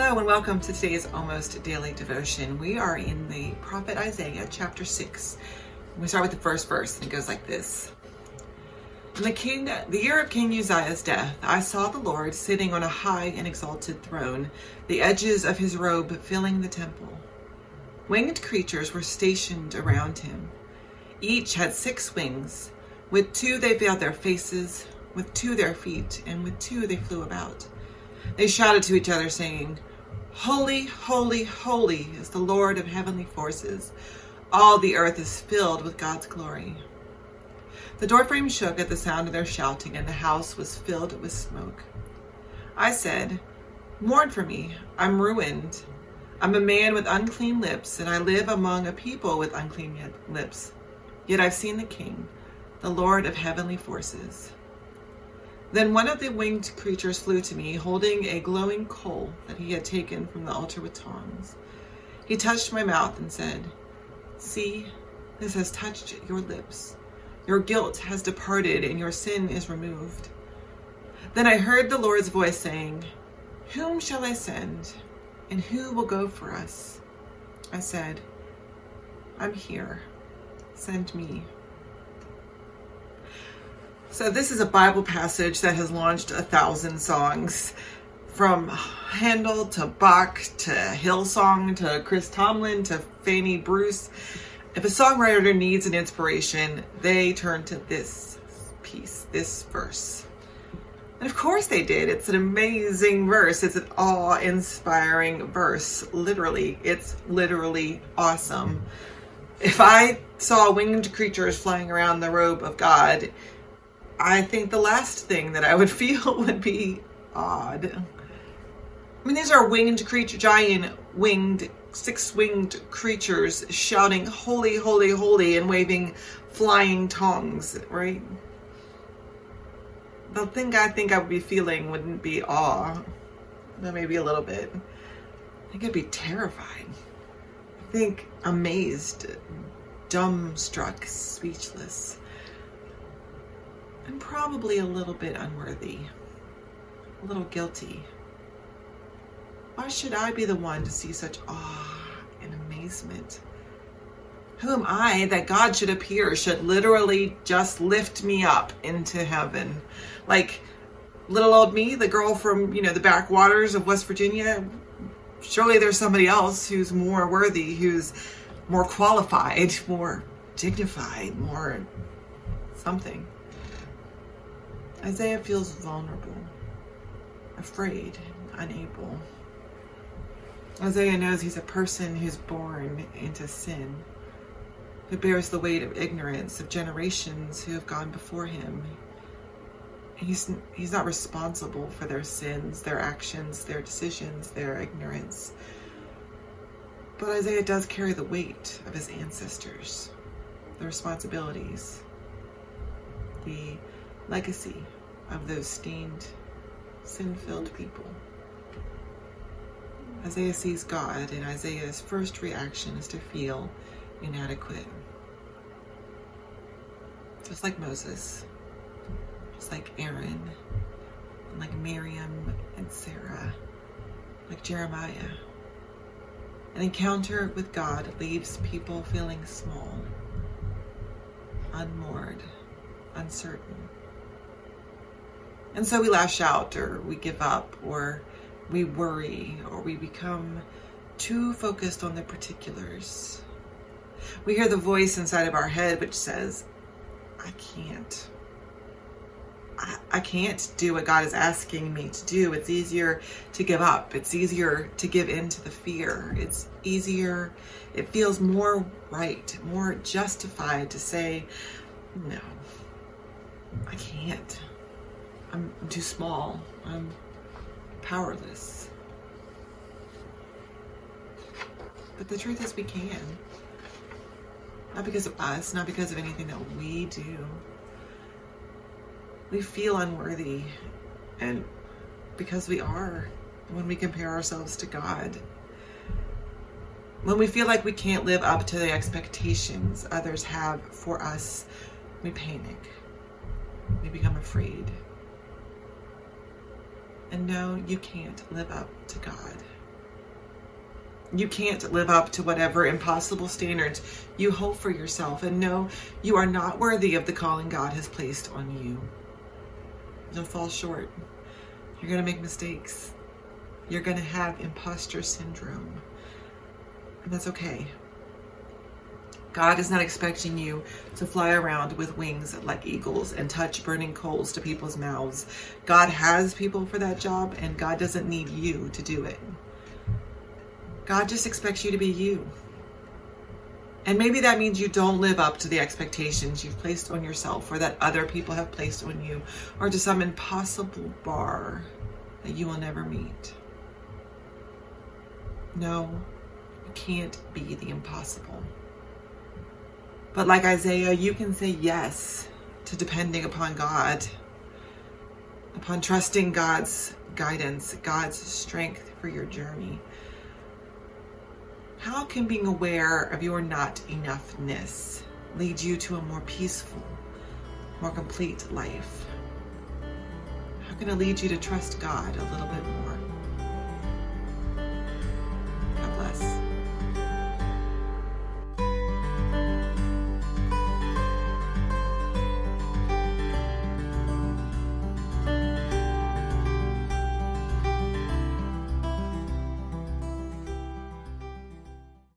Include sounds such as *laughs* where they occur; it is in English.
Hello and welcome to today's almost daily devotion. We are in the prophet Isaiah chapter 6. We start with the first verse and it goes like this. In the king the year of King Uzziah's death, I saw the Lord sitting on a high and exalted throne, the edges of his robe filling the temple. Winged creatures were stationed around him. Each had six wings. With two they veiled their faces, with two their feet, and with two they flew about. They shouted to each other, saying, Holy, holy, holy is the Lord of heavenly forces. All the earth is filled with God's glory. The doorframe shook at the sound of their shouting, and the house was filled with smoke. I said, Mourn for me, I'm ruined. I'm a man with unclean lips, and I live among a people with unclean lips. Yet I've seen the King, the Lord of heavenly forces. Then one of the winged creatures flew to me, holding a glowing coal that he had taken from the altar with tongs. He touched my mouth and said, See, this has touched your lips. Your guilt has departed and your sin is removed. Then I heard the Lord's voice saying, Whom shall I send, and who will go for us? I said, I'm here. Send me. So, this is a Bible passage that has launched a thousand songs from Handel to Bach to Hillsong to Chris Tomlin to Fanny Bruce. If a songwriter needs an inspiration, they turn to this piece, this verse. And of course they did. It's an amazing verse. It's an awe inspiring verse. Literally, it's literally awesome. If I saw winged creatures flying around the robe of God, I think the last thing that I would *laughs* feel *laughs* would be odd. I mean, these are winged creature, giant winged, six winged creatures shouting, Holy, holy, holy, and waving flying tongues, right? The thing I think I would be feeling wouldn't be awe, but maybe a little bit. I think I'd be terrified. I think amazed, dumbstruck, speechless. I'm probably a little bit unworthy, a little guilty. Why should I be the one to see such awe and amazement? Who am I that God should appear, should literally just lift me up into heaven? Like little old me, the girl from, you know, the backwaters of West Virginia. Surely there's somebody else who's more worthy, who's more qualified, more dignified, more something. Isaiah feels vulnerable, afraid, unable. Isaiah knows he's a person who's born into sin, who bears the weight of ignorance of generations who have gone before him. He's, he's not responsible for their sins, their actions, their decisions, their ignorance. But Isaiah does carry the weight of his ancestors, the responsibilities, the legacy of those stained, sin filled people. Isaiah sees God, and Isaiah's first reaction is to feel inadequate. Just like Moses, just like Aaron, and like Miriam and Sarah, like Jeremiah. An encounter with God leaves people feeling small, unmoored, uncertain. And so we lash out, or we give up, or we worry, or we become too focused on the particulars. We hear the voice inside of our head which says, I can't. I, can't do what God is asking me to do. It's easier to give up. It's easier to give in to the fear. It's easier, it feels more right, more justified to say, no, I can't. I'm, too small. I'm powerless. But the truth is, we can. Not because of us, not because of anything that we do. We feel unworthy, and because we are when we compare ourselves to God. When we feel like we can't live up to the expectations others have for us, we panic. We become afraid. And no, you can't live up to God. You can't live up to whatever impossible standards you hold for yourself. And no, you are not worthy of the calling God has placed on you. You'll fall short. You're going to make mistakes. You're going to have imposter syndrome. And that's okay. God is not expecting you to fly around with wings like eagles and touch burning coals to people's mouths. God has people for that job, and God doesn't need you to do it. God just expects you to be you. And maybe that means you don't live up to the expectations you've placed on yourself or that other people have placed on you or to some impossible bar that you will never meet. No, you can't be the impossible. But like Isaiah, you can say yes to depending upon God, upon trusting God's guidance, God's strength for your journey. How can being aware of your not enoughness lead you to a more peaceful, more complete life? How can it lead you to trust God a little bit more?